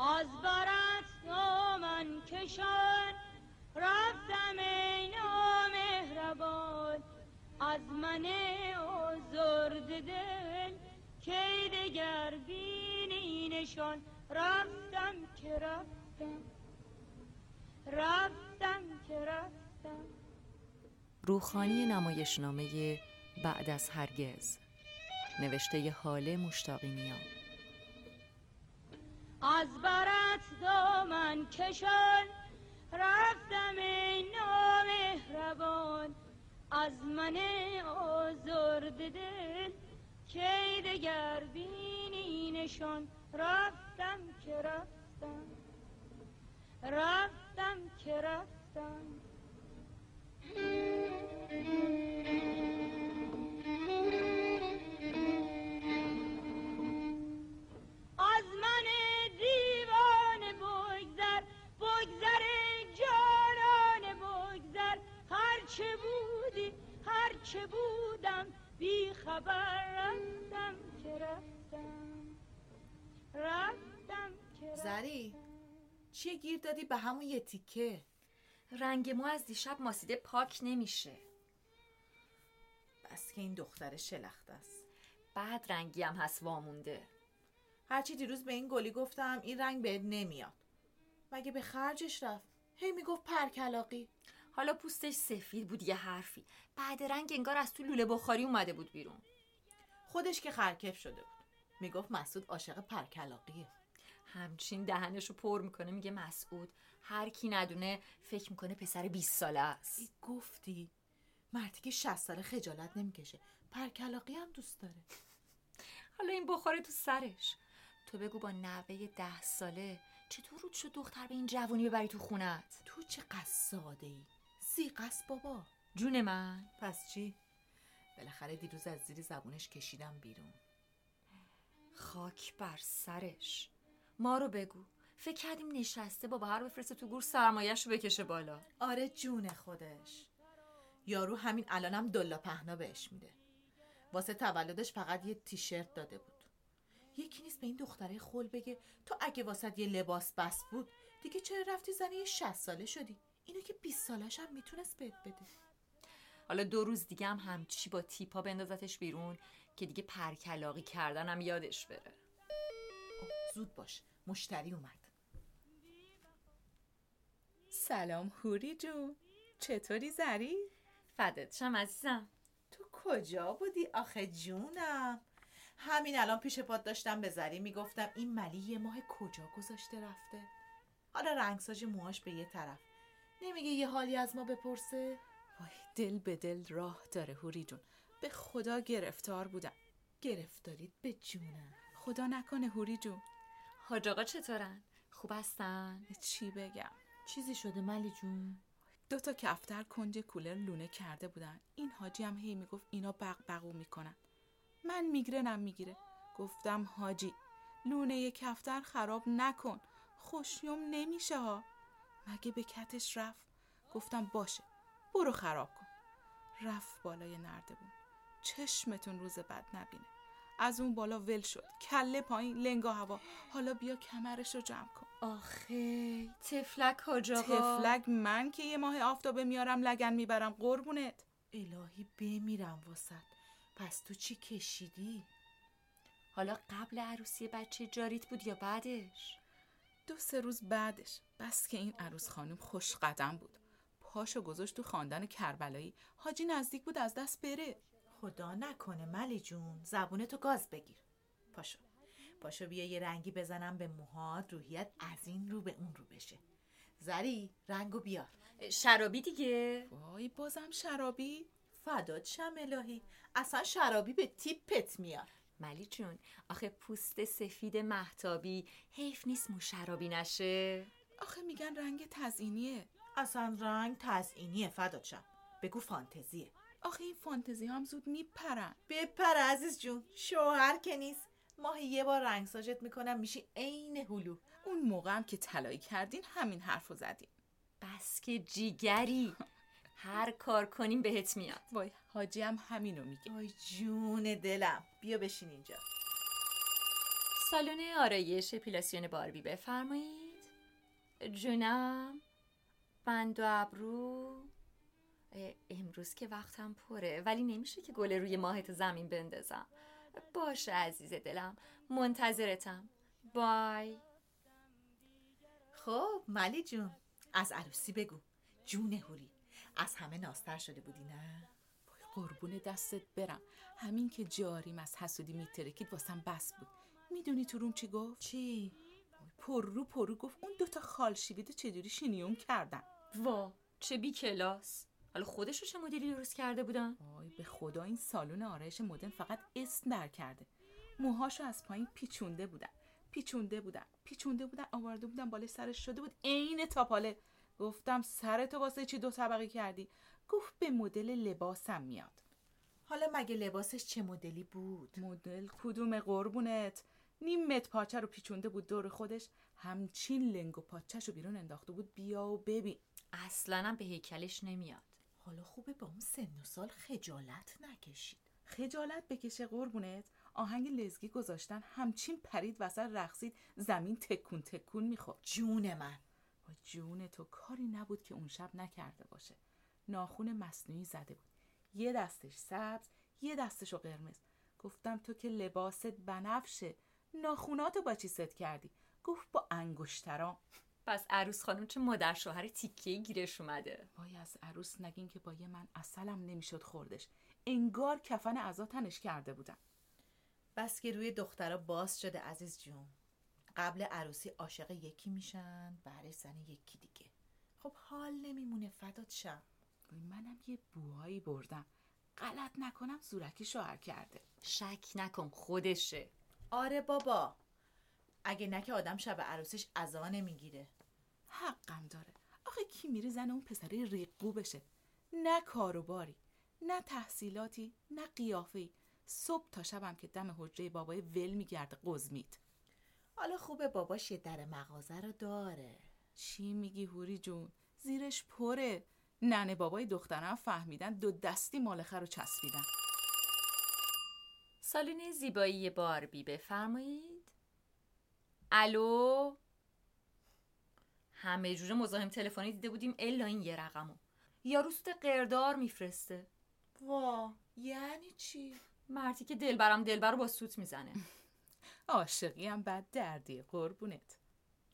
از برت دامن کشان رفتم ای نامهربان از من آزرد دل کی دگر بینی نشان. رفتم که رفتم رفتم که رفتم. روخانی نمایشنامه بعد از هرگز. نوشته حاله مشتاقینیان از برت دامن کشان رفتم ای نامهربان. از من آزرد دل کی دگر بینی نشان. رفتم که رفتم رفتم که رفتم. هرچه بودم؟ بی خبر رفتم که رفتم. رفتم که رفتم. زری چیه گیر دادی به همون یه تیکه؟ رنگ مو از دیشب ماسیده پاک نمیشه. بس که این دختر شلخت است. بعد رنگی هم هست وامونده. هرچی دیروز به این گلی گفتم این رنگ بهت نمیاد. مگه به خرجش رفت؟ هی می‌گفت پرکلاقی. حالا پوستش سفید بود یه حرفی. بعد رنگ انگار از تو لوله بخاری اومده بود بیرون. خودش که خرکف شده بود. می‌گفت مسعود عاشق پرکلاقیه. همچین دهنشو پر می‌کنه میگه مسعود هر کی ندونه فکر می‌کنه پسر 20 ساله است. ای گفتی؟ مردی که 60 ساله خجالت نمی‌کشه. پرکلاقی هم دوست داره. حالا این بخاره تو سرش. تو بگو با نوه ده ساله چطور رود شد دختر به این جوونی ببری تو خونت؟ تو چقدر ساده ای سیقست بابا. جون من. پس چی؟ بالاخره دیروز از زیر زبونش کشیدم بیرون. خاک بر سرش. ما رو بگو. فکر کردیم نشسته با بهر بفرسته تو گور سرمایهش رو بکشه بالا. آره جون خودش. یارو همین الانم دلا پهنا بهش میده. واسه تولدش فقط یه تیشرت داده بود. یکی نیست به این دختره خول بگه تو اگه واسه یه لباس بس بود دیگه چرا رفتی زنه یه 60 ساله شدی؟ اینو که 20 سالش هم می‌تونست بهت بده. حالا دو روز دیگه هم همچی با تیپا بندازتش بیرون که دیگه پرکلاقی کردنم یادش بره. زود باش مشتری اومد. سلام هوری جون. چطوری زری؟ فدت شم عزیزم. تو کجا بودی آخه جونم؟ همین الان پیش پات داشتم به زری می‌گفتم این ملی یه ماه کجا گذاشته رفته؟ حالا رنگساژ موهاش به یه طرف. نمیگه یه حالی از ما بپرسه؟ وای دل به دل راه داره هوری جون. به خدا گرفتار بودم. گرفتارید به جونم. خدا نکنه هوری جون. حاج آقا چطورن؟ خوب هستن؟ چی بگم؟ چیزی شده ملی جون؟ دو تا کفتر کنج کولر لونه کرده بودن. این حاجی هم هی می‌گفت اینا بغبغو می‌کنن. من میگرنم می‌گیره. گفتم حاجی لونه یه کفتر خراب نکن. خوشیوم نمیشه ها. مگه به کتش رفت گفتم باشه برو خراب کن. رفت بالای نردبون. چشمتون روز بد نبینه. از اون بالا ول شد. کله پایین لنگا هوا. حالا بیا کمرش رو جمع کن. آخه تفلک حاج تفلک من که یه ماه آفتابه میارم لگن می‌برم. قربونت. الهی بمیرم واسط پس تو چی کشیدی؟ حالا قبل عروسی بچه جاریت بود یا بعدش؟ دو سه روز بعدش بس که این عروس خانم خوش قدم بود. پاشو گذاشت تو خاندان کربلایی. حاجی نزدیک بود از دست بره. خدا نکنه ملی جون زبونتو گاز بگیر. پاشو پاشو بیا یه رنگی بزنم به موهات روحیت از این رو به اون رو بشه. زری رنگو بیار. شرابی دیگه؟ وای بازم شرابی. فدات شم الهی. اصلا شرابی به تیپت میاد. ملی جون آخه پوست سفید محتابی حیف نیست مو شرابی نشه. آخه میگن رنگ تزئینیه. اصلا رنگ تزئینیه فدات شم. بگو فانتزیه. آخه این فانتزی هم زود میپرن. بپر عزیز جون شوهر که نیست. ماهی یه بار رنگساژت می‌کنم میشی عین هلو. اون موقع هم که طلایی کردین همین حرفو زدین. بس که جیگری. هر کار کنیم بهت میاد. وای حاجی هم همینو میگه. آی جون دلم. بیا بشین اینجا. سالن آرایش اپیلاسیون باربی بفرمایید. جونم. بند و ابرو. امروز که وقتم پره ولی نمیشه که گل روی ماهت زمین بندازم. باشه عزیز دلم. منتظرتم. بای. خب ملی جون از عروسی بگو. جون هوری. از همه ناستر شده بودی نه؟ قربون دستت برم. همین که جاریم از حسودی میترکید واسم بس بود. می‌دونی تو روم چی گفت؟ چی؟ پررو پررو گفت اون دوتا لاخ شویدو چجوری شینیون کردن؟ وا چه بی کلاس. حالا خودش رو چه مدلی درست کرده بودن؟ وای به خدا این سالن آرایش مدرن فقط اسم در کرده موهاشو از پایین پیچونده بودن. پیچونده بودن. پیچونده بودن آورده بودن بالای سرش شده بود. عین تاپاله. گفتم سرتو واسه چی دو طبقه کردی؟ گفت به مدل لباسم میاد. حالا مگه لباسش چه مدلی بود؟ مدل کدوم قربونت؟ نیم متر پاچه رو پیچونده بود دور خودش همچین لنگ و پاچش رو بیرون انداخته بود. بیا و ببین. اصلا هم به هیکلش نمیاد. حالا خوبه با اون سن و سال خجالت نکشید. خجالت بکشه قربونت. آهنگ لزگی گذاشتن همچین پرید وسط رقصید زمین تکون تکون می‌خورد. جون من. با جون تو کاری نبود که اون شب نکرده باشه. ناخون مصنوعی زده بود. یه دستش سبز یه دستشو قرمز. گفتم تو که لباست بنفشه. ناخوناتو با چی ست کردی؟ گفت با انگشترام پس عروس خانم چه مادر شوهر تیکه گیرش اومده. وای از عروس نگین که با یه من اصلم نمی‌شد خوردش. انگار کفن عزا تنش کرده بودم بس که روی دخترها باز شده عزیز جون. قبل عروسی عاشق یکی میشن بعدش زن یکی دیگه. خب حال نمیمونه فدات شم منم یه بوهایی بردم. غلط نکنم زورکی شوهر کرده. شک نکن خودشه. آره بابا. اگه نه که آدم شب عروسیش عزا نمی‌گیره. حقم داره. آخه کی میره زن اون پسره ریقو بشه؟ نه کاروباری نه تحصیلاتی نه قیافه‌ای. صبح تا شبم که دم حجره بابای ول میگرده قزمید. حالا خوبه باباش یه در مغازه رو داره. چی میگی هوری جون؟ زیرش پره. ننه بابای دخترم فهمیدن دو دستی مالخه رو چسبیدن. سالن زیبایی باربی بفرمایید. الو؟ همه جوره مزاحم تلفنی دیده بودیم الا این یه رقمو. یارو سود قردار میفرسته. وا. یعنی چی؟ مردی که دلبرم دلبر رو با سوت می‌زنه. عاشقی هم بد دردی قربونت.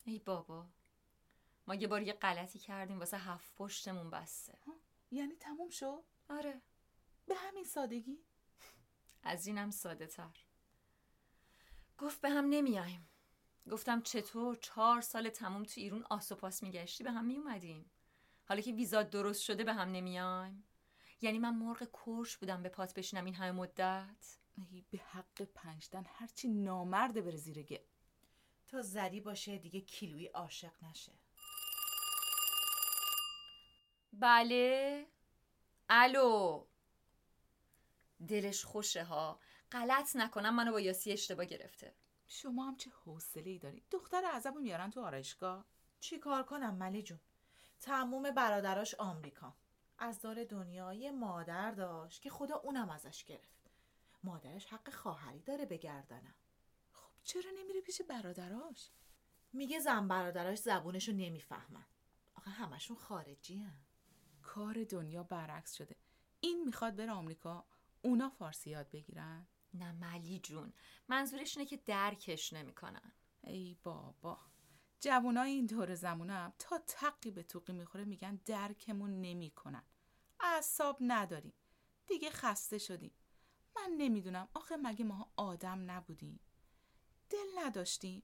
ای بابا. ما یه بار یه غلطی کردیم واسه هفت پشتمون بسته. یعنی تموم شد؟ آره. به همین سادگی؟ از اینم ساده تر. گفت به هم نمیایم گفتم چطور؟ چهار سال تموم تو ایرون آس و پاس میگشتی به هم میومدیم. حالا که ویزا درست شده به هم نمیایم. یعنی من مرغ کرش بودم به پات بشینم این همه مدت. به حق پنجتن هرچی نامرده بره زیر گل تا زری باشه دیگه کیلویی عاشق نشه. بله. الو. دلش خوشه ها. غلط نکنم منو با یاسی اشتباه گرفته. شما هم چه حوصله ای داری دختر عذبو میارن تو آرایشگاه؟ چی کار کنم ملی جون؟ تموم برادراش آمریکا. از دار دنیا یه مادر داشت که خدا اونم ازش گرفت. مادرش حق خواهری داره بگردنم خب چرا نمیره پیش برادراش؟ میگه زن برادراش زبونشو نمی‌فهمن. آخه همشون خارجی هن. کار دنیا برعکس شده. این می‌خواد بره آمریکا اونا فارسی یاد بگیرن؟ نه ملی جون منظورش اینه که درکش نمی‌کنن. ای بابا جوانای این دور زمونم تا تقی به توقی می‌خوره میگن درکمون نمی‌کنن. اعصاب نداریم. دیگه خسته شدیم. من نمی‌دونم. آخه مگه ما آدم نبودیم. دل نداشتیم.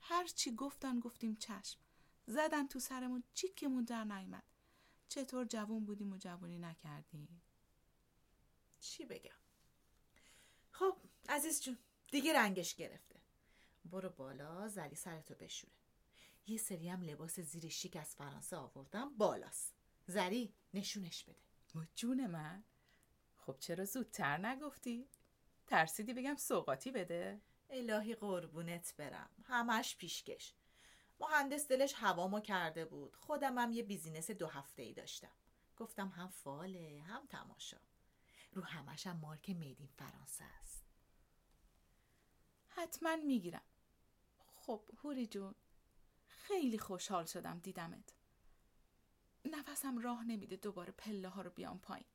هرچی گفتن گفتیم چشم. زدن تو سرمون چیکمون در نیامد چطور جوون بودیم و جوونی نکردیم. چی بگم؟ خب عزیز جون دیگه رنگش گرفته. برو بالا زلی سرتو بشوره. یه سری هم لباس زیر شیک از فرانسه آوردم بالاست. زری نشونش بده. جون من. خب چرا زودتر نگفتی؟ ترسیدی بگم سوقاتی بده؟ الهی قربونت برم. همش پیشکش. مهندس دلش هوامو کرده بود. خودم هم یه بیزینس دو هفته ای داشتم. گفتم هم فاله هم تماشا. رو همش هم مارک میدین فرانسه است. حتما می‌گیرم. خب هوری جون خیلی خوشحال شدم دیدمت. نفسم راه نمیده دوباره پله ها رو بیام پایین.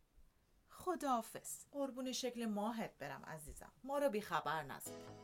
خداحافظ قربون شکل ماهت برم عزیزم ما رو بیخبر نذار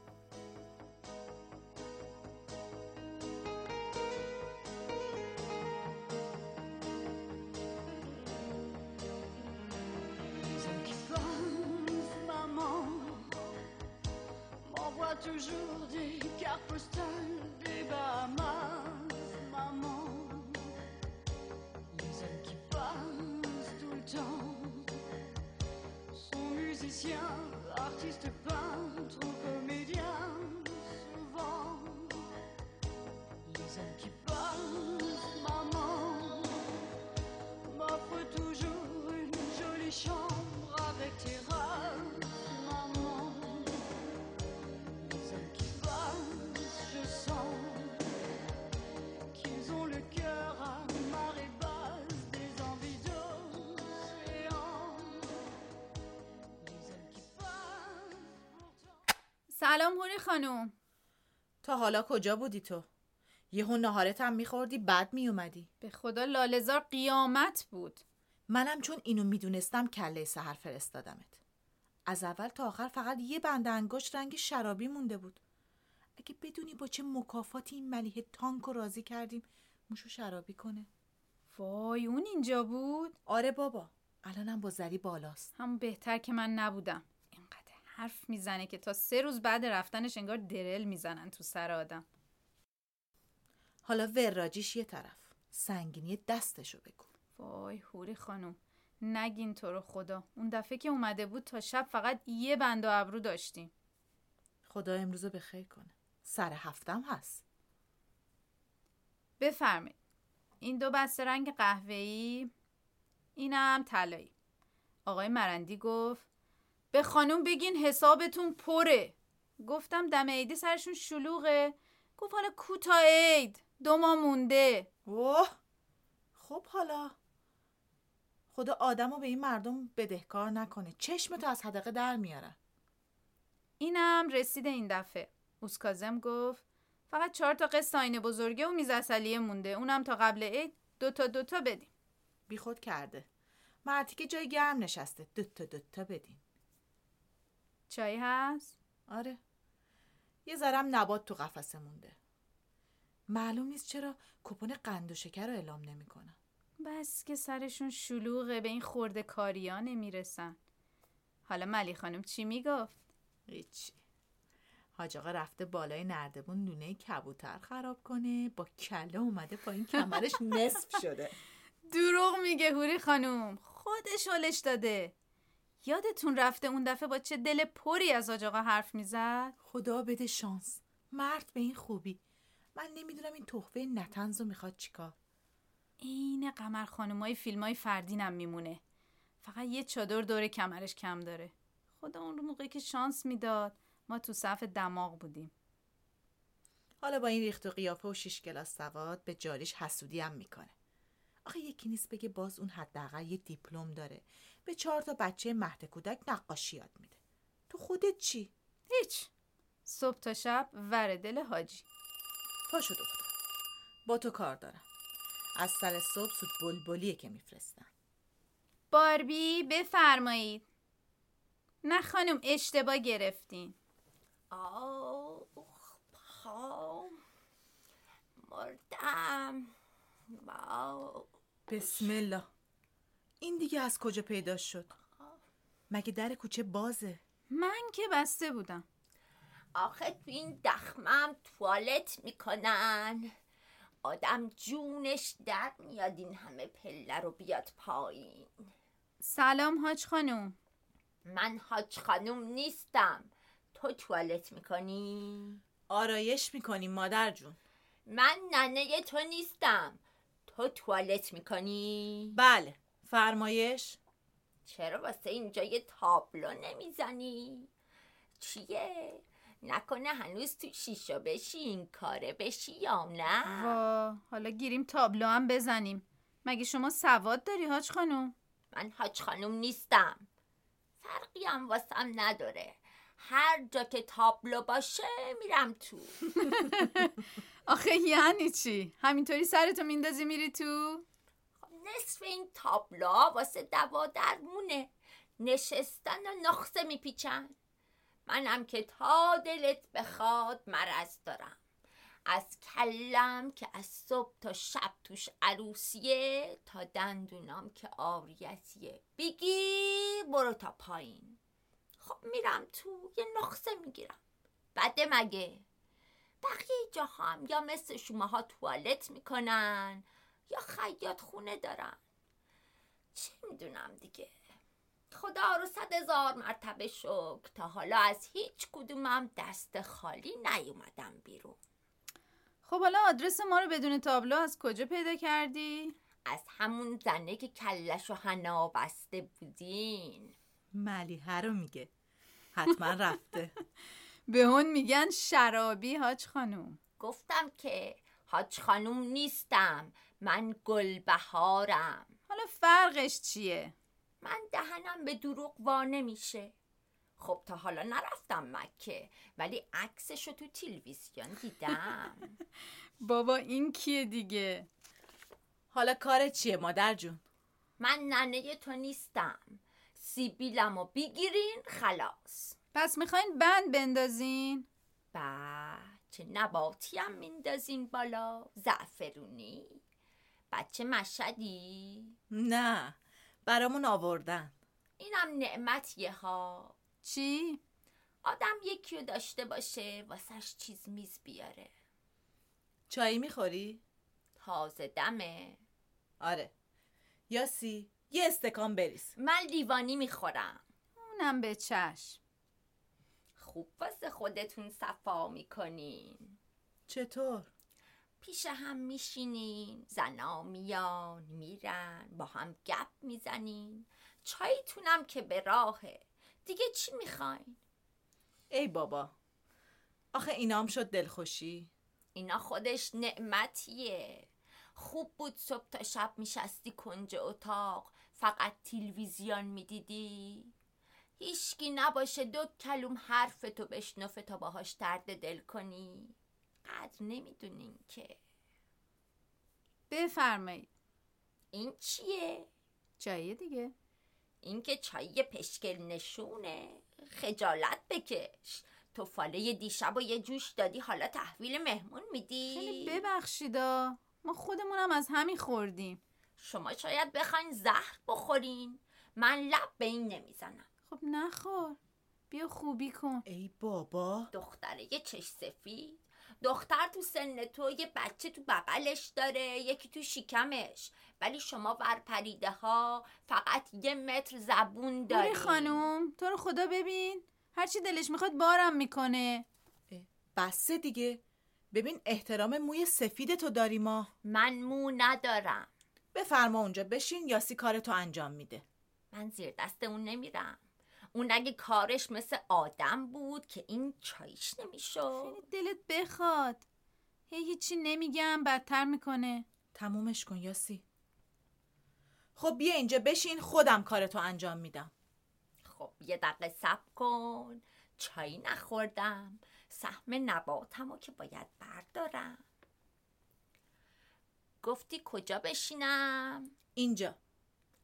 musicien, artiste, peintre ou comédien, souvent les hommes qui سلام هوری خانوم. تا حالا کجا بودی تو؟ یهو نهارت هم میخوردی بعد میومدی به خدا لالزار قیامت بود. منم چون اینو می‌دونستم کله سهر فرستادمت. از اول تا آخر فقط یه بند انگشت رنگ شرابی مونده بود. اگه بدونی با چه مکافاتی این ملیه تانک رو راضی کردیم موشو شرابی کنه. وای اون اینجا بود؟ آره بابا. الانم با زری بالاست. همون بهتر که من نبودم. حرف می‌زنه که تا سه روز بعد رفتنش انگار درل می‌زنن تو سر آدم. حالا وراجیش یه طرف. سنگینی دستشو بگو. وای هوری خانوم نگین تو رو خدا. اون دفعه که اومده بود تا شب فقط یه بند و ابرو داشتیم. خدا امروزو به خیر کنه. سر هفتم هست. بفرمایید. این دو بسته رنگ قهوه‌ای اینم طلایی. آقای مرندی گفت به خانوم بگین حسابتون پره. گفتم دم عیدی سرشون شلوغه. گفت حالا کوتا عید دو ماه مونده. اوه خب حالا. خدا آدم رو به این مردم بدهکار نکنه. چشمتو از حدقه در میارن اینم رسید این دفعه. اوسکازم گفت فقط چهار تا قسط آینه بزرگه و میز اصلیه مونده. اونم تا قبل عید دوتا دوتا بدیم. بیخود کرده. مردی که جای گرم نشسته. دوتا دوتا بدین چای هست؟ آره. یه ذرم نبات تو قفسه مونده. معلوم نیست چرا کپون قند و شکر رو اعلام نمی‌کنن. بس که سرشون شلوغه به این خورده کاریا نمی‌رسن. حالا ملی خانم چی می‌گفت؟ هیچی. حاج آقا رفته بالای نردبون لونه کبوتر خراب کنه با کله اومده پایین کمرش نصف شده. دروغ میگه هوری خانوم خودش حالش داده. یادتون رفته اون دفعه با چه دل پری از حاج آقا حرف می‌زد؟ خدا بده شانس. مرد به این خوبی. من نمی‌دونم این تحفه نتنز رو می‌خواد چیکار. عین قمر خانومای فیلم های فردینم میمونه. فقط یه چادر دور کمرش کم داره. خدا اون رو موقعی که شانس می‌داد ما تو صف دماغ بودیم. حالا با این ریخت و قیافه و شیش گلاس سواد به جاریش حسودی هم می‌کنه. آخه یکی نیست بگه باز اون حداقل یه دیپلم داره. به چهار تا بچه مهد کودک نقاشی یاد میده. تو خودت چی؟ هیچ. صبح تا شب ور دل حاجی. پاشو دختر با تو کار دارم. از سر صبح سود بلبلیه که میفرستم. باربی بفرمایید. نه خانم اشتباه گرفتین. آه پا مردم. بسم الله. این دیگه از کجا پیدا شد؟ مگه در کوچه بازه؟ من که بسته بودم. آخه تو این دخمم توالت می‌کنن. آدم جونش در میاد این همه پله رو بیاد پایین. سلام حاج خانم من حاج خانوم نیستم. تو توالت می‌کنی؟ آرایش می‌کنیم مادر جون. من ننه تو نیستم. تو توالت می‌کنی؟ بله. فرمایش. چرا واسه اینجا یه تابلو نمی‌زنی؟ چیه؟ نکنه هنوز تو شیشا بشی این کاره بشی یا نه؟ وا حالا گیریم تابلو هم بزنیم. مگه شما سواد داری حاج خانم؟ من حاج خانوم نیستم. فرقی هم واسم نداره. هر جا که تابلو باشه میرم تو. آخه یعنی چی؟ همینطوری سرتو میندازی میری تو؟ نصف این تابلوها واسه دوا درمونه نشستن و نخسه میپیچن. منم که تا دلت بخواد مرض دارم. از کلم که از صبح تا شب توش عروسیه تا دندونام که آریتیه. بگی برو تا پایین. خب میرم تو یه نخسه می‌گیرم. بده مگه؟ بقیه جاها هم یا مثل شماها توالت می‌کنن یا خیاط خونه دارن چه می‌دونم دیگه. خدا رو صد هزار مرتبه شکر تا حالا از هیچ کدومم دست خالی نیومدم بیرون. خب حالا آدرس ما رو بدون تابلو از کجا پیدا کردی؟ از همون زنه که کلش و حنا بسته بودین. ملیحه رو میگه. حتما رفته. به اون میگن شرابی حاج خانوم. گفتم که حاج خانوم نیستم. من گلبهارم. حالا فرقش چیه؟ من دهنم به دروغ وا نمیشه خب تا حالا نرفتم مکه ولی عکسشو تو تلویزیون دیدم. بابا این کیه دیگه؟ حالا کار چیه مادر جون؟ من ننه تو نیستم. سیبیلمو بگیرین خلاص. پس می‌خواین بند بندازین؟ بچه نباتی هم میندازین بالا. زعفرونی. بچه مشدی نه برامون آوردن. اینم نعمتیه ها. چی؟ آدم یکی رو داشته باشه واسش چیز میز بیاره. چایی می‌خوری؟ تازه دمه. آره. یاسی یه استکان بریز. من لیوانی می‌خورم. اونم به چشم. خوب واسه خودتون صفا می‌کنین. چطور؟ پیش هم میشینین زنا میان میرن با هم گپ می‌زنین. چایتونم که به راهه. دیگه چی می‌خواین؟ ای بابا آخه اینام شد دلخوشی. اینا خودش نعمتیه. خوب بود صبح تا شب میشستی کنج اتاق فقط تلویزیون می‌دیدی. هیچکی نباشه دو کلوم حرف تو بشنفه تا باهاش درد دل کنی. قدر نمی‌دونین که. بفرمایید. این چیه؟ چایه دیگه. این که چای پشکل نشونه. خجالت بکش. تو فاله دیشب و یه جوش دادی حالا تحویل مهمون میدی. خیلی ببخشیدا. ما خودمونم از همین خوردیم. شما شاید بخواین زهر بخورین. من لب به این نمی‌زنم. خب نخور. بیا خوبی کن. ای بابا. دختره یه چش سفید. دختر تو سن تو یه بچه تو بغلش داره یکی تو شکمش. ولی شما ورپریده ها فقط یه متر زبون داری. خانوم تو رو خدا ببین. هرچی دلش می‌خواد بارم می‌کنه. بسه دیگه. ببین احترام موی سفید تو داری ما. من مو ندارم. بفرما اونجا بشین یاسی کارتو انجام میده. من زیر دست اون نمیرم. اون اگه کارش مثل آدم بود که این چایش نمی‌شد. دلت بخواد. هی هیچی نمیگم بدتر می‌کنه. تمومش کن یاسی. خب بیا اینجا بشین خودم کارتو انجام میدم. خب یه دقیقه سب کن. چایی نخوردم. سهم نباتمو که باید بردارم. گفتی کجا بشینم؟ اینجا.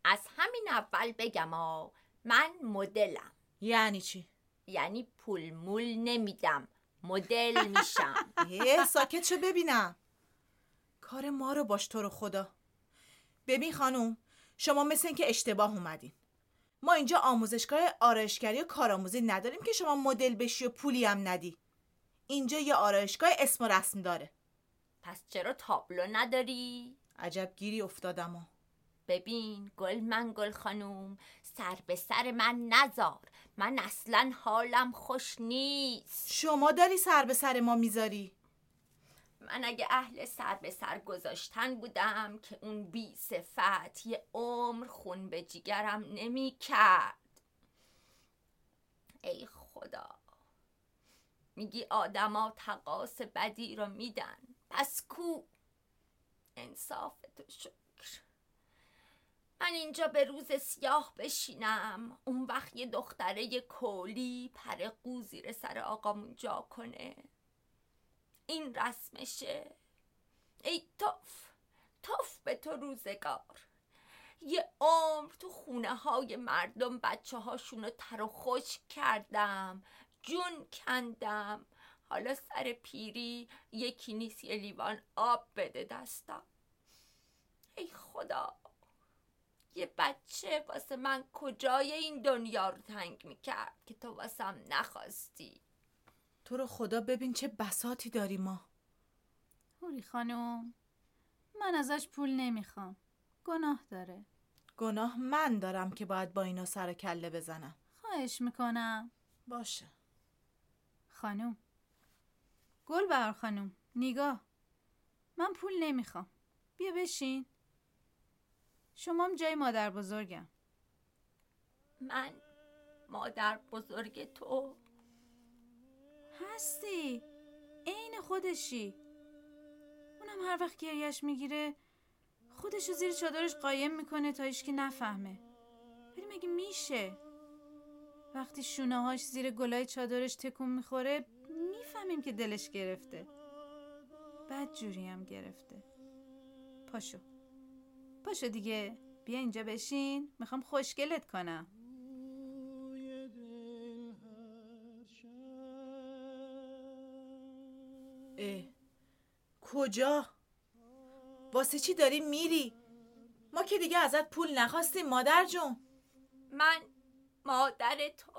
از همین اول بگم آ من مدلم. یعنی چی؟ یعنی پول مول نمیدم. مدل میشم. اه ساکت شو ببینم. کار ما رو باش تو رو خدا. ببین خانوم شما مثل این که اشتباه اومدین. ما اینجا آموزشگاه آرایشگری و کارآموزی نداریم که شما مدل بشی و پولی هم ندی. اینجا یه آرایشگاه اسم و رسم داره. پس چرا تابلو نداری؟ عجب گیری افتادم و. ببین گل من گل خانوم. سر به سر من نزار. من اصلا حالم خوش نیست. شما داری سر به سر ما می‌ذاری؟ من اگه اهل سر به سر گذاشتن بودم که اون بی صفت یه عمر خون به جیگرم نمی کرد ای خدا. میگی آدما تقاس بدی رو میدن. پس کو. انصاف تو شکر. من اینجا به روز سیاه بشینم. اون وقت یه دختره کولی پر قو زیر سر آقامون جا کنه. این رسمشه. ای توف توف به تو روزگار. یه عمر تو خونه های مردم بچه هاشونو تر و خشک کردم. جون کندم. حالا سر پیری یکی نیست یه لیوان آب بده دستم. ای خدا. یه بچه واسه من کجای این دنیا رو تنگ می‌کرد که تو واسم نخواستی؟ تو رو خدا ببین چه بساتی داری ما. هوری خانم من ازش پول نمی‌خوام. گناه داره. گناه من دارم که باید با اینا سر و کله بزنم. خواهش می‌کنم. باشه. خانم. گل بر خانم. نیگاه من پول نمی‌خوام. بیا بشین. شما هم جای مادر بزرگم. من مادر بزرگ تو. هستی؟ عین خودشی. اونم هر وقت گریش می‌گیره خودشو زیر چادرش قایم می‌کنه تا هیچکی نفهمه. ولی مگه میشه؟ وقتی شونه هاش زیر گلای چادرش تکون می‌خوره می‌فهمیم که دلش گرفته. بد جوری هم گرفته. پاشو. پاشو دیگه بیا اینجا بشین می‌خوام خوشگلت کنم اه. کجا؟ واسه چی داری میری؟ ما که دیگه ازت پول نخواستیم مادر جون من مادر تو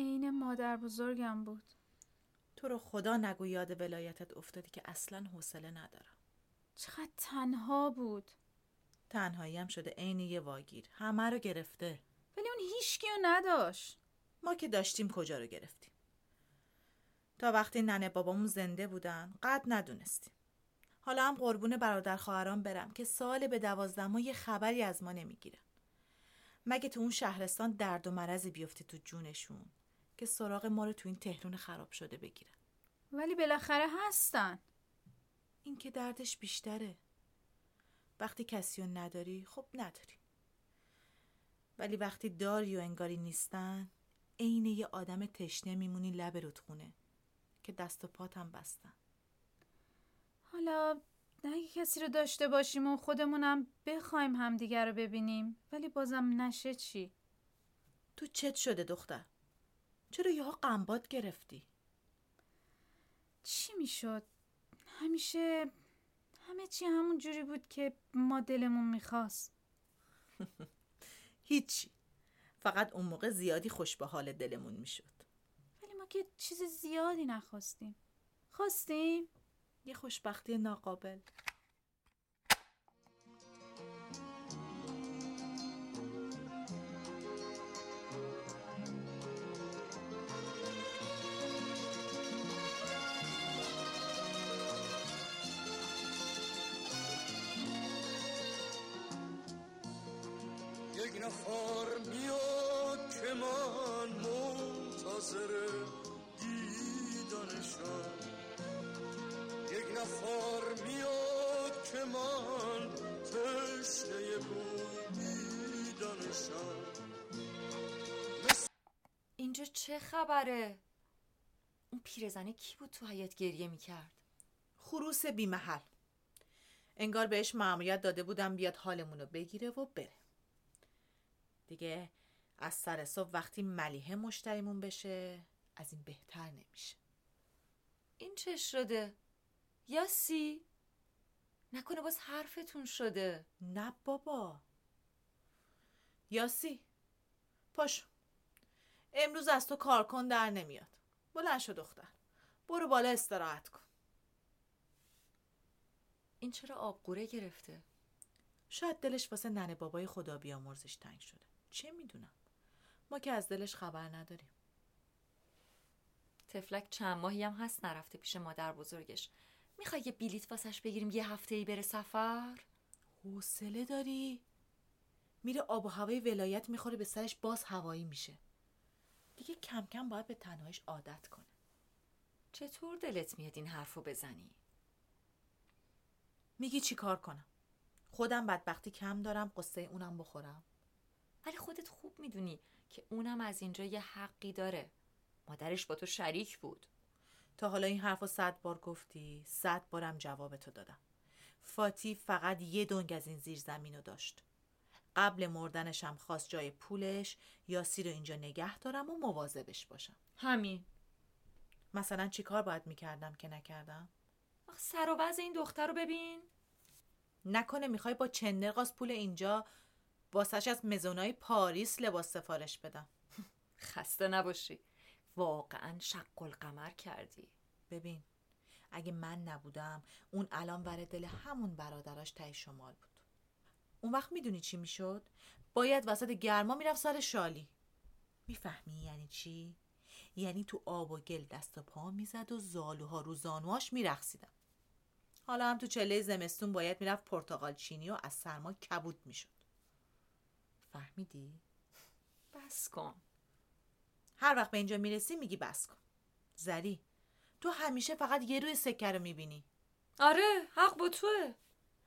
عین مادر بزرگم بود. تو رو خدا نگو یاد ولایتت افتادی که اصلا حوصله ندارم. چقدر تنها بود. تنهایی هم شده عین یه واگیر. همه رو گرفته. ولی اون هیچکیو نداشت. ما که داشتیم کجا رو گرفتیم؟ تا وقتی ننه بابامون زنده بودن قد ندونستیم. حالا هم قربون برادر خواهران برم که سال به دوازدهم یه خبری از ما نمی‌گیرن. مگه تو اون شهرستان درد و مرضی بیفته تو جونشون؟ که سراغ ما رو تو این تهرون خراب شده بگیرن. ولی بالاخره هستن. این که دردش بیشتره. وقتی کسی رو نداری خب نداری. ولی وقتی داری و انگاری نیستن عین یه آدم تشنه میمونی لب رودخونه که دست و پاتم بستن. حالا اگه کسی رو داشته باشیم و خودمونم بخوایم همدیگر رو ببینیم ولی بازم نشه چی؟ تو چت شده دختر. چرا یهو قنبات گرفتی؟ چی می‌شد؟ همیشه همه چی همون جوری بود که ما دلمون می‌خواست. هیچی. فقط اون موقع زیادی خوش به حال دلمون می‌شد. ولی ما که چیز زیادی نخواستیم. خواستیم؟ یه خوشبختی ناقابل. نفر بیاد که من منتظر دیدنشم یک نفر میاد که من تشنه بودی اینجا چه خبره؟ اون پیرزنه کی بود تو حیات گریه می‌کرد؟ خروس بی محل انگار بهش مأموریت داده بودم بیاد حالمون رو بگیره و بره دیگه از سر صبح وقتی ملیحه مشتریمون بشه از این بهتر نمیشه. این چه شده؟ یاسی؟ نکنه باز حرفتون شده. نه بابا. یاسی پاشو امروز از تو کارکن در نمیاد. بلند شو دختر. برو بالا استراحت کن. این چرا آبگوره گرفته؟ شاید دلش واسه ننه بابای خدا بیامرزش تنگ شده. چه می‌دونم؟ ما که از دلش خبر نداریم. تفلک چند ماهی هم هست نرفته پیش مادر بزرگش. می‌خوای یه بلیت واسش بگیریم یه هفته ای بره سفر؟ حوصله داری؟ میره آب و هوای ولایت می‌خوره به سرش باز هوایی میشه. دیگه کم کم باید به تنهایش عادت کنه. چطور دلت میاد این حرفو بزنی؟ میگی چی کار کنم؟ خودم بدبختی کم دارم قصه اونم بخورم. ولی خودت خوب می‌دونی که اونم از اینجا یه حقی داره. مادرش با تو شریک بود. تا حالا این حرف رو صد بار گفتی صد بارم جواب تو دادم. فاتی فقط یه دنگ از این زیر زمین رو داشت. قبل مردنش هم خواست جای پولش یاسی رو اینجا نگه دارم و مواظبش باشم. همین. مثلا چی کار باید می‌کردم که نکردم؟ آخ سر و وضع این دختر رو ببین. نکنه می‌خوای با چندرقاس پول اینجا واسش از مزونای پاریس لباس سفارش بدم. خسته نباشی. واقعا شق القمر کردی. ببین اگه من نبودم اون الان ور دل همون برادراش تای شمال بود. اون وقت می‌دونی چی می‌شد؟ باید وسط گرما می‌رفت سر شالی. می‌فهمی یعنی چی؟ یعنی تو آب و گل دست و پا می‌زد و زالوها رو زانواش میرخسیدن حالا هم تو چله زمستون باید می‌رفت پرتغال چینی و از سرما کبود می‌شد. فهمیدی؟ بس کن. هر وقت به اینجا می‌رسی میگی بس کن. زری تو همیشه فقط یه روی سکه رو می‌بینی. آره حق با توه.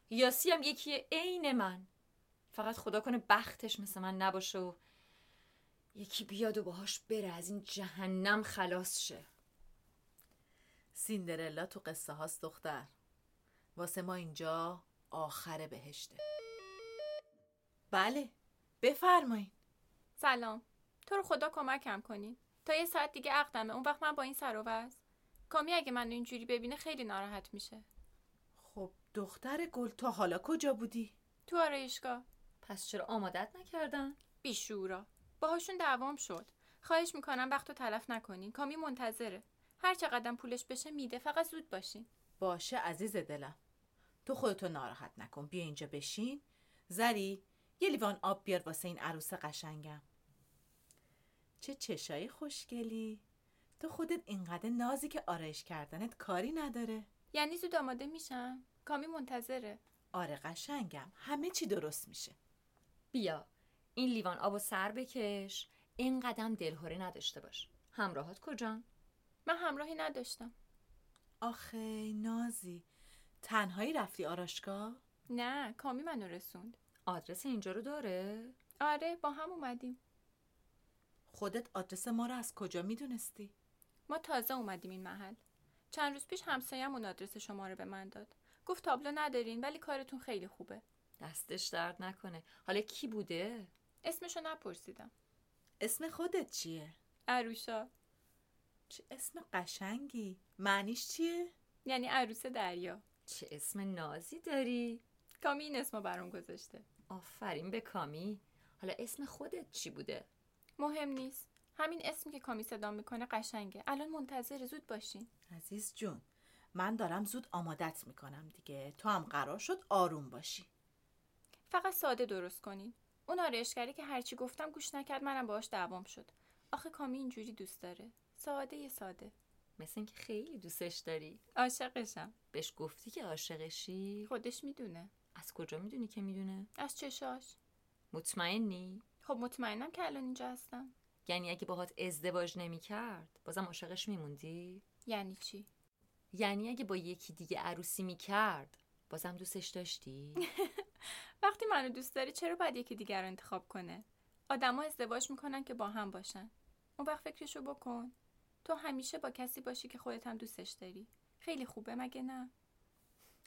یاسی هم یکی عین من. فقط خدا کنه بختش مثل من نباشه و یکی بیاد و باهاش بره از این جهنم خلاص شه. سیندرلا تو قصه هاست دختر. واسه ما اینجا آخر بهشته. بله. بفرمایین. سلام. تو رو خدا کمکم کنین تا یه ساعت دیگه عقدمه. اون وقت من با این سر و کامی اگه من اینجوری ببینه خیلی ناراحت میشه. خب دختر گل تا حالا کجا بودی؟ تو آرایشگاه. پس چرا آمادت نکردن؟ بیشورا. باهاشون دعوام شد. خواهش می‌کنم وقت رو تلف نکنین. کامی منتظره. هر چقدر پولش بشه میده. فقط زود باشین. باشه عزیز دلم. تو خودتو ناراحت نکن. بیا اینجا بشین. زری یه لیوان آب بیار واسه این عروس قشنگم. چه چشای خوشگلی. تو خودت اینقدر نازی که آرایش کردنت کاری نداره. یعنی زود آماده میشم؟ کامی منتظره. آره قشنگم. همه چی درست میشه. بیا این لیوان آب و سر بکش. این قدم دلهوره نداشته باش. همراهات کجان؟ من همراهی نداشتم. آخه نازی تنهایی رفتی آراشگاه؟ نه کامی منو رسوند. آدرس اینجا رو داره؟ آره با هم اومدیم خودت آدرس ما رو از کجا می‌دونستی؟ ما تازه اومدیم این محل چند روز پیش همسایه‌مون آدرس شما رو به من داد گفت تابلو ندارین ولی کارتون خیلی خوبه دستش درد نکنه حالا کی بوده؟ اسمشو نپرسیدم اسم خودت چیه؟ عروشا چه اسم قشنگی معنیش چیه؟ یعنی عروس دریا چه اسم نازی داری؟ کامی این اسمو برام گذاشته آفرین به کامی. حالا اسم خودت چی بوده؟ مهم نیست. همین اسمی که کامی صدا می‌کنه قشنگه. الان منتظر زود باشین. عزیز جون من دارم زود آمادت می‌کنم دیگه. تو هم قرار شد آروم باشی. فقط ساده درست کنین. اون آرایشگری که هرچی گفتم گوش نکرد منم باهاش دعوام شد. آخه کامی اینجوری دوست داره. ساده یه ساده. مثل اینکه خیلی دوستش داری. عاشقشم. بهش گفتی که عاشقشی؟ خودش می‌دونه. از کجا می‌دونی که می‌دونه؟ از چشاش. مطمئنی؟ خب مطمئنم که الان اینجا هستم. یعنی اگه باهات ازدواج نمی‌کرد بازم عاشقش میموندی؟ یعنی چی؟ یعنی اگه با یکی دیگه عروسی می‌کرد بازم دوستش داشتی؟ وقتی منو دوست داری چرا باید یکی دیگر رو انتخاب کنه؟ آدما ازدواج می‌کنن که با هم باشن. اون وقت فکرشو بکن. تو همیشه با کسی باشی که خودت هم دوستش داری. خیلی خوبه مگه نه؟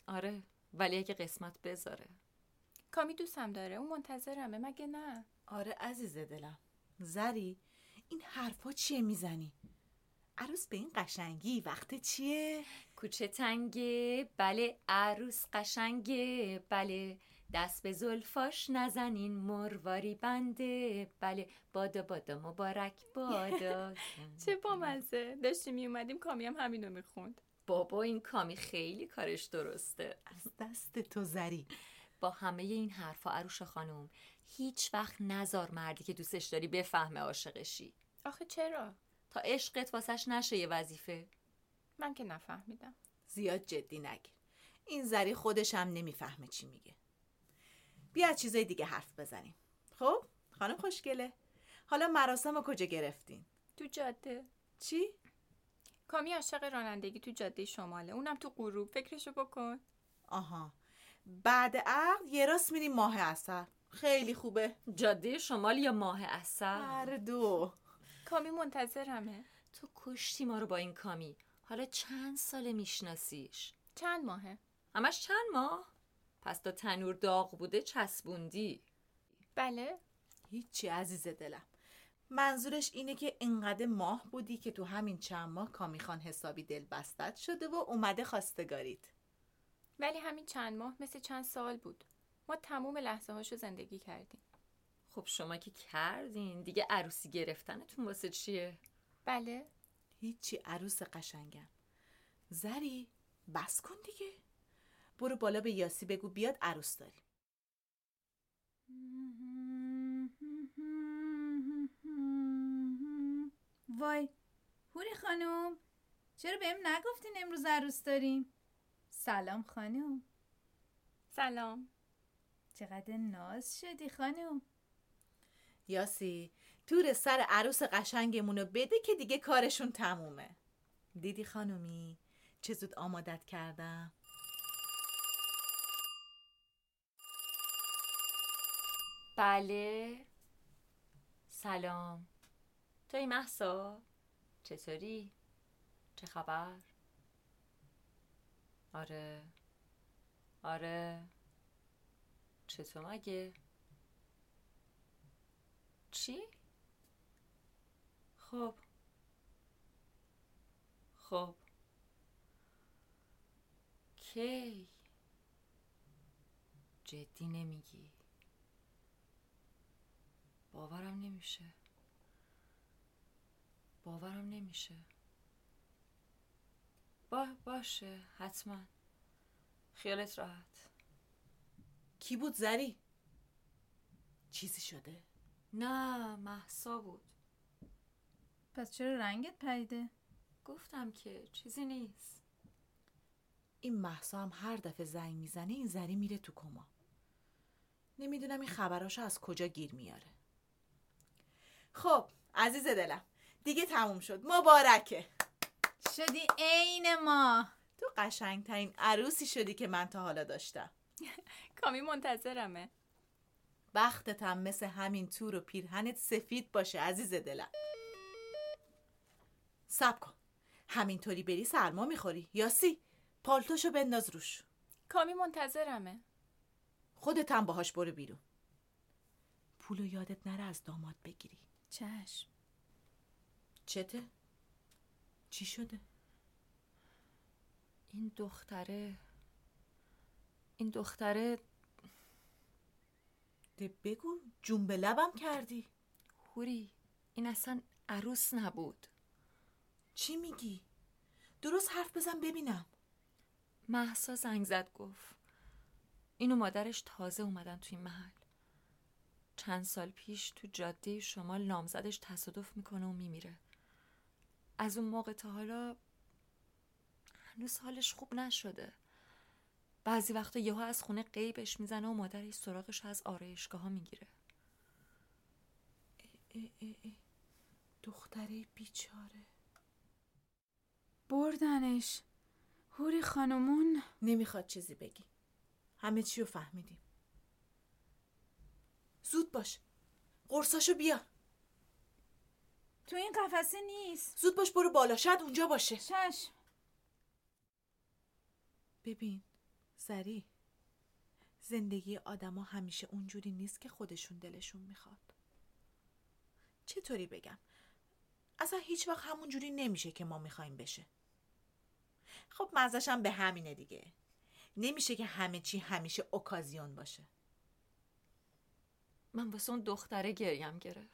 آره. ولی اگه قسمت بذاره. کامی دوستم داره. اون منتظرمه. مگه نه؟ آره عزیز دلم. زری این حرفا چیه می‌زنی؟ عروس به این قشنگی وقت چیه؟ کوچه تنگه. بله عروس قشنگه. بله دست به زلفاش نزنین. مرواری بنده. بله بادا بادا مبارک بادا. چه بامزه داشتیم میومدیم کامی هم همینو می‌خوند. بابا این کامی خیلی کارش درسته. از دست تو زری. با همه این حرفا عروش خانم هیچ وقت نزار مردی که دوستش داری بفهمه عاشقشی. آخه چرا؟ تا عشقت واسش نشه یه وظیفه. من که نفهمیدم. زیاد جدی نگیر این زری خودش هم نمی‌فهمه چی میگه. بیا از چیزای دیگه حرف بزنیم. خب؟ خانم خوشگله. حالا مراسم رو کجا گرفتین؟ تو جاده. چی؟ کامی عاشق رانندگی تو جاده شماله. اونم تو غروب. فکرشو بکن. آها. بعد عقد یه راست میریم ماه اثر خیلی خوبه. جاده شمال یا ماه اثر هر دو. کامی منتظرمه. تو کشتی ما رو با این کامی. حالا چند ساله میشناسیش؟ چند ماهه؟ همش چند ماه؟ پس تا تنور داغ بوده چسبوندی. بله. هیچی عزیز دلم. منظورش اینه که انقدر ماه بودی که تو همین چند ماه کامی خان حسابی دل بستت شده و اومده خواستگاریت. ولی همین چند ماه مثل چند سال بود. ما تموم لحظه هاشو زندگی کردیم. خب شما که کردین. دیگه عروسی گرفتنتون واسه چیه؟ بله. هیچی عروس قشنگم. زری بس کن دیگه. برو بالا به یاسی بگو بیاد عروس داری وای. هوری خانم چرا بهم نگفتین امروز عروس داریم؟ سلام خانم. سلام. چقدر ناز شدی خانم. یاسی تور سر عروس قشنگمونو بده که دیگه کارشون تمومه. دیدی خانومی چه زود آمادت کردم. بله. سلام. توی محسا چطوری؟ چه خبر؟ آره. آره. چطور مگه؟ چی؟ خب. خب. کی؟ جدی نمیگی. باورم نمیشه. باورم نمیشه. با باشه حتما. خیالت راحت. کی بود زری؟ چیزی شده؟ نه محسا بود. پس چرا رنگت پریده؟ گفتم که چیزی نیست. این محسا هم هر دفعه زنگ می‌زنه این زری میره تو کما. نمی‌دونم این خبراشو از کجا گیر میاره. خب عزیز دلم دیگه تموم شد. مبارکه. شدی عین ما. تو قشنگترین عروسی شدی که من تا حالا داشتم. کامی منتظرمه. بختت هم مثل همین تور و پیرهنت سفید باشه عزیز دلم. سب کن. همینطوری بری سرما می‌خوری. یاسی پالتوشو بنداز روش. کامی منتظرمه. خودت هم باهاش برو بیرون. پولو یادت نره از داماد بگیری. چشم. چته؟ چی شده؟ این دختره این دختره ده بگو جون به لبم کردی هوری این اصلا عروس نبود چی میگی؟ درست حرف بزن ببینم محسا زنگ زد گفت این و مادرش تازه اومدن توی این محل چند سال پیش تو جاده شمال نامزدش تصادف می‌کنه و میمیره از اون موقع تا حالا هنوز حالش خوب نشده. بعضی وقتا یهو از خونه قیبش می‌زنه و مادرش سراغش از آرایشگاه ها می‌گیره. دختره بیچاره. بردنش. هوری خانمون نمی‌خواد چیزی بگی. همه چی رو فهمیدیم. زود باش. قرصاشو بیار تو این قفسه نیست. زود باش برو بالا. شاید اونجا باشه. چشم. ببین زری زندگی آدما همیشه اونجوری نیست که خودشون دلشون می‌خواد. چطوری بگم؟ اصلا هیچ وقت همونجوری نمیشه که ما می‌خوایم بشه. خب مزش هم به همینه دیگه. نمیشه که همه چی همیشه اوکازیون باشه. من واسه اون دختره گریم گرفت.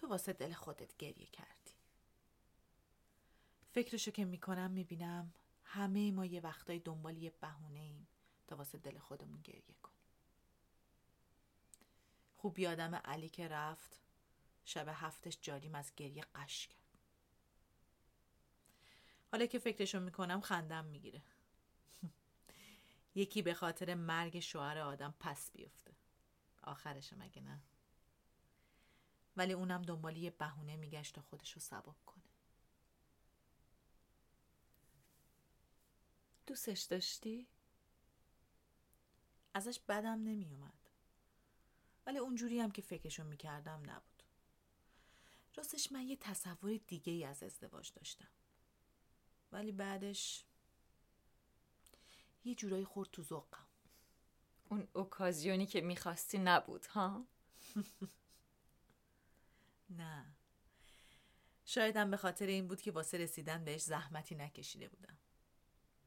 تو واسه دل خودت گریه کردی. فکرشو که می‌کنم می‌بینم همه ما یه وقتای دنبال یه بهونه ایم تا واسه دل خودمون گریه کنیم. خوب یادم علی که رفت شب هفتش جالیم از گریه قش کرد. حالا که فکرشو می‌کنم خندم می‌گیره. یکی به خاطر مرگ شوهر آدم پس بیفته. آخرش مگه نه؟ ولی اونم دنبال یه بهونه میگشت تا خودشو سبک کنه. دوستش داشتی؟ ازش بدم نمیومد. ولی اونجوری هم که فکرشو می‌کردم نبود. راستش من یه تصور دیگه ای از ازدواج داشتم. ولی بعدش یه جورایی خورد تو ذوقم. اون اوکازیونی که می‌خواستی نبود ها؟ نه. شایدم به خاطر این بود که واسه رسیدن بهش زحمتی نکشیده بودم.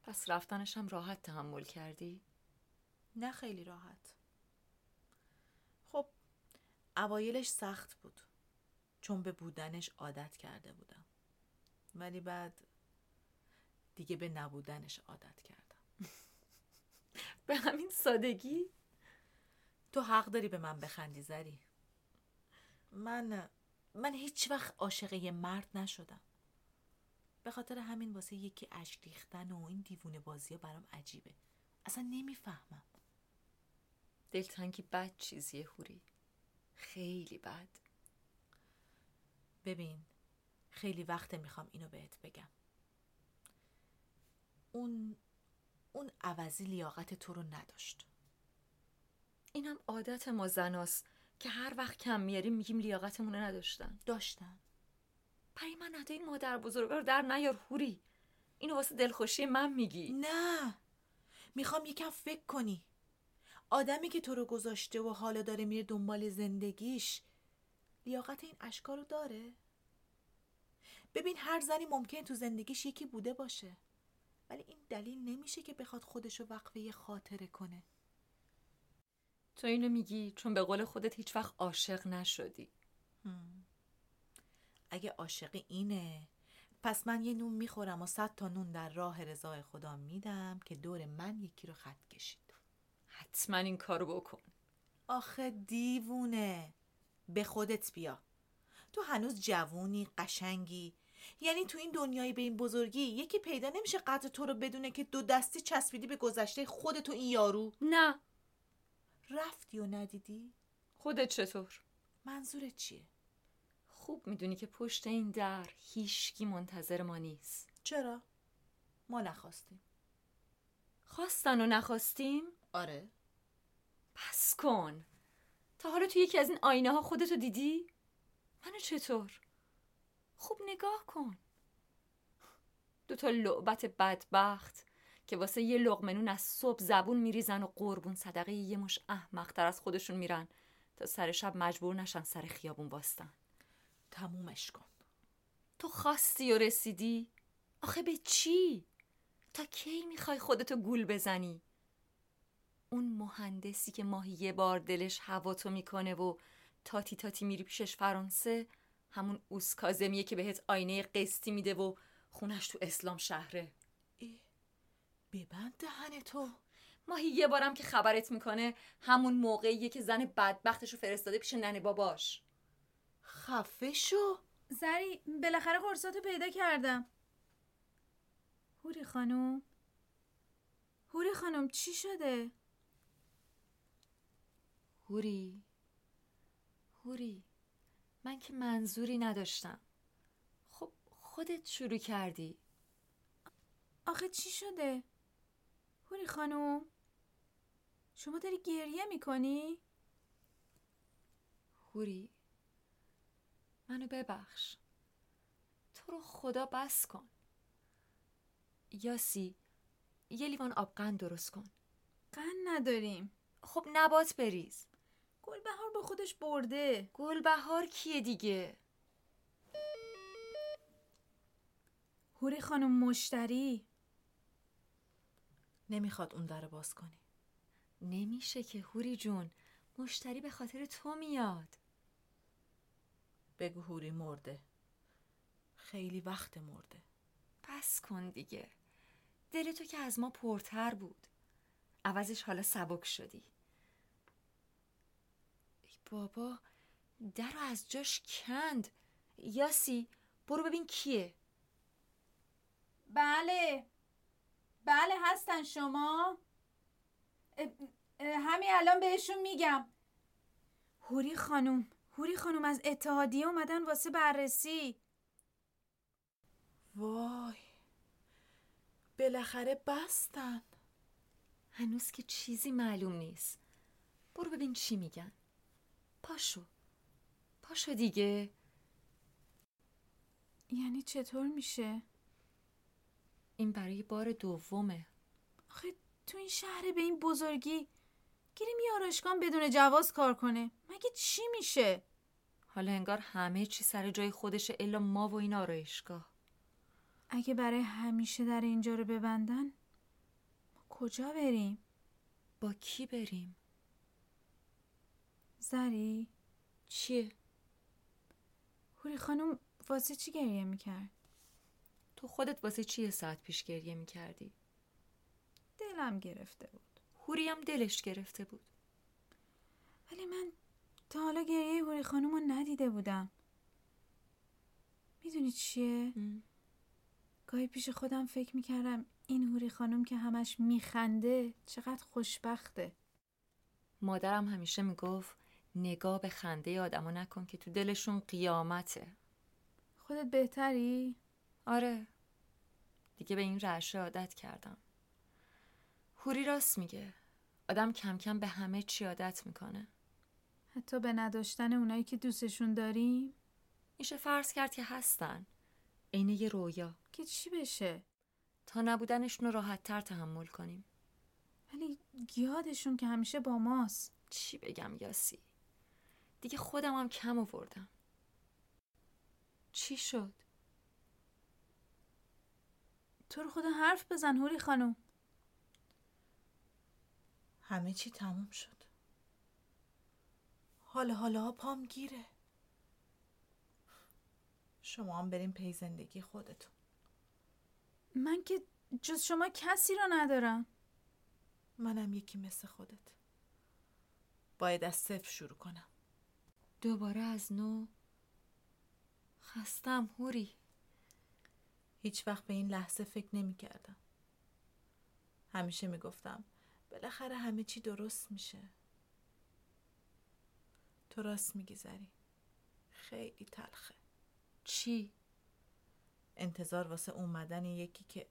پس رفتنش هم راحت تحمل کردی؟ نه خیلی راحت. خب اوایلش سخت بود. چون به بودنش عادت کرده بودم. ولی بعد دیگه به نبودنش عادت کردم. به همین سادگی؟ تو حق داری به من بخندی زری. من من هیچ وقت عاشق یه مرد نشدم. به خاطر همین واسه یکی اشک ریختن و این دیوونه بازی ها برام عجیبه. اصلا نمی‌فهمم. دلتنگی بد چیزیه هوری. خیلی بد. ببین خیلی وقته می‌خوام اینو بهت بگم. اون اون عوضی لیاقت تو رو نداشت. اینم عادت ما زناست. که هر وقت کم میاریم میگیم لیاقتمون رو نداشتن. داشتن. پری من نده این مادر بزرگا رو در نیار هوری. اینو واسه دلخوشی من میگی. نه. می‌خوام یکم فکر کنی. آدمی که تو رو گذاشته و حالا داره میره دنبال زندگیش لیاقت این اشکا رو داره؟ ببین هر زنی ممکن تو زندگیش یکی بوده باشه. ولی این دلیل نمیشه که بخواد خودشو وقفه یه خاطره کنه. تو اینو میگی چون به قول خودت هیچ وقت عاشق نشدی. اگه عاشق اینه پس من یه نون می‌خورم و صد تا نون در راه رضای خدا میدم که دور من یکی رو خط کشید. حتما این کارو بکن. آخه دیوونه. به خودت بیا. تو هنوز جوونی قشنگی. یعنی تو این دنیای به این بزرگی یکی پیدا نمیشه قدر تو رو بدونه که دو دستی چسبیدی به گذشته خودت و این یارو. نه. رفتی و ندیدی؟ خودت چطور منظورت چیه؟ خوب می‌دونی که پشت این در هیچکی منتظر ما نیست. چرا؟ ما نخواستیم. خواستن و نخواستیم؟ آره. پس کن. تا حالا تو یکی از این آینه ها خودتو دیدی؟ منو چطور؟ خوب نگاه کن. دوتا لعبت بدبخت که واسه یه لقمنون از صبح زبون میریزن و قربون صدقه یه مش احمقتر از خودشون میرن تا سر شب مجبور نشن سر خیابون باستن تمومش کن تو خواستی و رسیدی؟ آخه به چی؟ تا کی می‌خوای خودتو گول بزنی؟ اون مهندسی که ماهی یه بار دلش هواتو می‌کنه و تاتی تاتی میری پیشش فرانسه همون اوس کازمیه که بهت آینه قسطی میده و خونش تو اسلام شهره ببند دهن تو. ماهی یه بارم که خبرت می‌کنه همون موقعیه که زن بدبختشو فرستاده پیش ننه باباش. خفه شو. زری بالاخره قرصاتو پیدا کردم. هوری خانم. هوری خانم چی شده؟ هوری. هوری من که منظوری نداشتم. خب خودت شروع کردی. آخه چی شده؟ هوری خانم شما داری گریه می‌کنی؟ هوری منو ببخش. تو رو خدا بس کن. یاسی یه لیوان آبقند درست کن. قن نداریم. خب نبات بریز. گلبهار با خودش برده. گلبهار کیه دیگه؟ هوری خانم مشتری. نمی‌خواد اون در باز کنی. نمیشه که هوری جون. مشتری به خاطر تو میاد. بگو هوری مرده. خیلی وقت مرده. بس کن دیگه. دل تو که از ما پرتر بود. عوضش حالا سبک شدی. ای بابا در رو از جاش کند. یاسی برو ببین کیه. بله. بله هستن شما. اه، اه، همین الان بهشون میگم. هوری خانم هوری خانم از اتحادیه اومدن واسه بررسی. وای بالاخره بستن. هنوز که چیزی معلوم نیست. برو ببین چی میگن. پاشو پاشو دیگه. یعنی چطور میشه؟ این برای بار دومه. آخه تو این شهر به این بزرگی گیریم یه آرایشگاه بدون جواز کار کنه. مگه چی میشه؟ حالا انگار همه چی سر جای خودشه الا ما و این آرایشگاه. اگه برای همیشه در اینجا رو ببندن ما کجا بریم؟ با کی بریم؟ زری؟ چیه؟ هوری خانم واسه چی گریه می‌کرد؟ تو خودت واسه چیه ساعت پیش گریه می‌کردی؟ دلم گرفته بود. هوری هم دلش گرفته بود. ولی من تا حالا گریه هوری خانم رو ندیده بودم. می‌دونی چیه؟ گاهی پیش خودم فکر می‌کردم این هوری خانم که همش میخنده چقدر خوشبخته. مادرم همیشه می‌گفت نگاه به خنده آدما نکن که تو دلشون قیامته. خودت بهتری؟ آره. دیگه به این رعشه عادت کردم. هوری راست میگه. آدم کم کم به همه چی عادت می‌کنه. حتی به نداشتن اونایی که دوستشون داریم میشه فرض کرد که هستن. عین یه رویا. که چی بشه؟ تا نبودنشون رو راحت تر تحمل کنیم. ولی یادشون که همیشه با ماست. چی بگم یاسی؟ دیگه خودم هم کم آوردم. چی شد؟ تو رو خدا حرف بزن هوری خانم. همه چی تموم شد. حالا حالا پام گیره. شما هم بریم پی زندگی خودتون. من که جز شما کسی رو ندارم. منم یکی مثل خودت. باید از صفر شروع کنم. دوباره از نو. خستم هوری. هیچ وقت به این لحظه فکر نمی کردم. همیشه می گفتم بالاخره همه چی درست میشه. تو راست میگی زری. خیلی تلخه. چی؟ انتظار واسه اومدن یکی که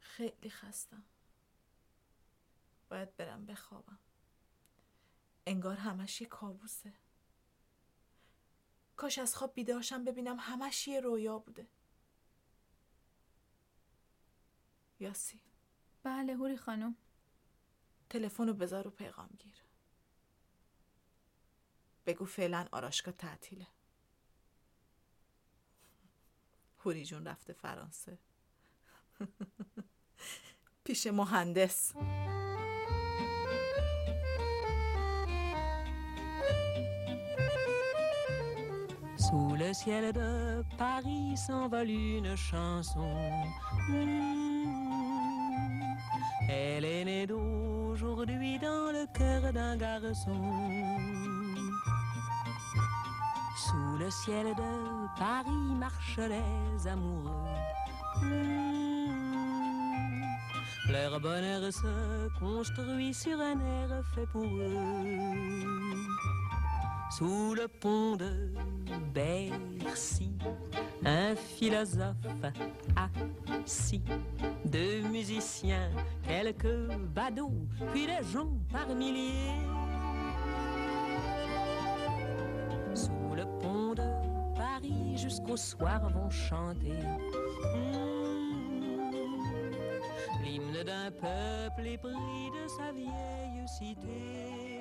خیلی خستم. باید برم بخوابم. انگار همش یه کابوسه. کاش از خواب بیدارشم ببینم همش یه رویا بوده. یاسی بله هوری خانم تلفن رو بذار رو پیغام گیر. بگو فعلا آراشگاه تعطیله. هوری جون رفته فرانسه. پیش مهندس. Sous le ciel de Paris s'envole une chanson. Mmh. Elle est née d'aujourd'hui dans le cœur d'un garçon. Sous le ciel de Paris marchent les amoureux. Mmh. Leur bonheur se construit sur un air fait pour eux. Sous le pont de Bercy, un philosophe assis, deux musiciens, quelques badauds, puis des gens par milliers. Sous le pont de Paris jusqu'au soir vont chanter hmm, l'hymne d'un peuple épris de sa vieille cité.